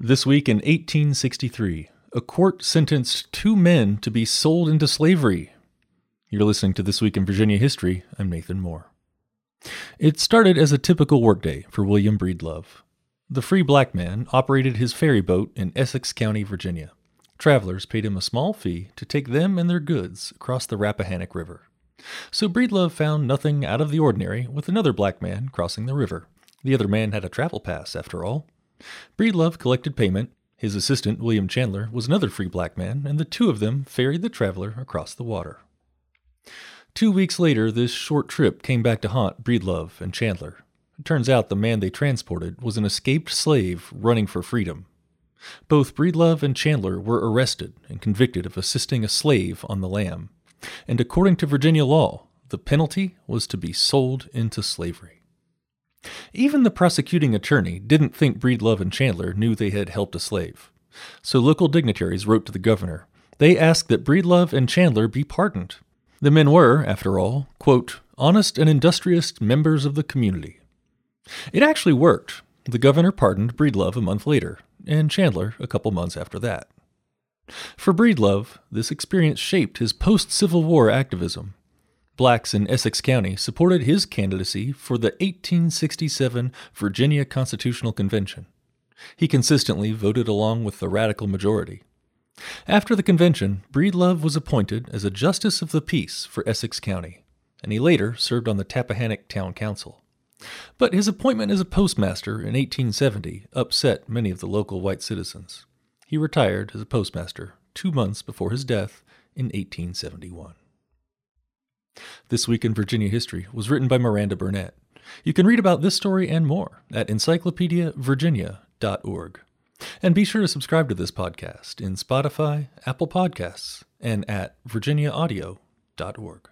This week in 1863, a court sentenced two men to be sold into slavery. You're listening to This Week in Virginia History. I'm Nathan Moore. It started as a typical workday for William Breedlove. The free black man operated his ferry boat in Essex County, Virginia. Travelers paid him a small fee to take them and their goods across the Rappahannock River. So Breedlove found nothing out of the ordinary with another black man crossing the river. The other man had a travel pass, after all. Breedlove collected payment. His assistant, William Chandler, was another free black man, and the two of them ferried the traveler across the water. Two weeks later, this short trip came back to haunt Breedlove and Chandler. It turns out the man they transported was an escaped slave running for freedom. Both Breedlove and Chandler were arrested and convicted of assisting a slave on the lam, and according to Virginia law, the penalty was to be sold into slavery. Even the prosecuting attorney didn't think Breedlove and Chandler knew they had helped a slave. So local dignitaries wrote to the governor. They asked that Breedlove and Chandler be pardoned. The men were, after all, quote, honest and industrious members of the community. It actually worked. The governor pardoned Breedlove a month later, and Chandler a couple months after that. For Breedlove, this experience shaped his post Civil War activism. Blacks in Essex County supported his candidacy for the 1867 Virginia Constitutional Convention. He consistently voted along with the radical majority. After the convention, Breedlove was appointed as a Justice of the Peace for Essex County, and he later served on the Tappahannock Town Council. But his appointment as a postmaster in 1870 upset many of the local white citizens. He retired as a postmaster two months before his death in 1871. This Week in Virginia History was written by Miranda Burnett. You can read about this story and more at encyclopediavirginia.org. And be sure to subscribe to this podcast in Spotify, Apple Podcasts, and at virginiaaudio.org.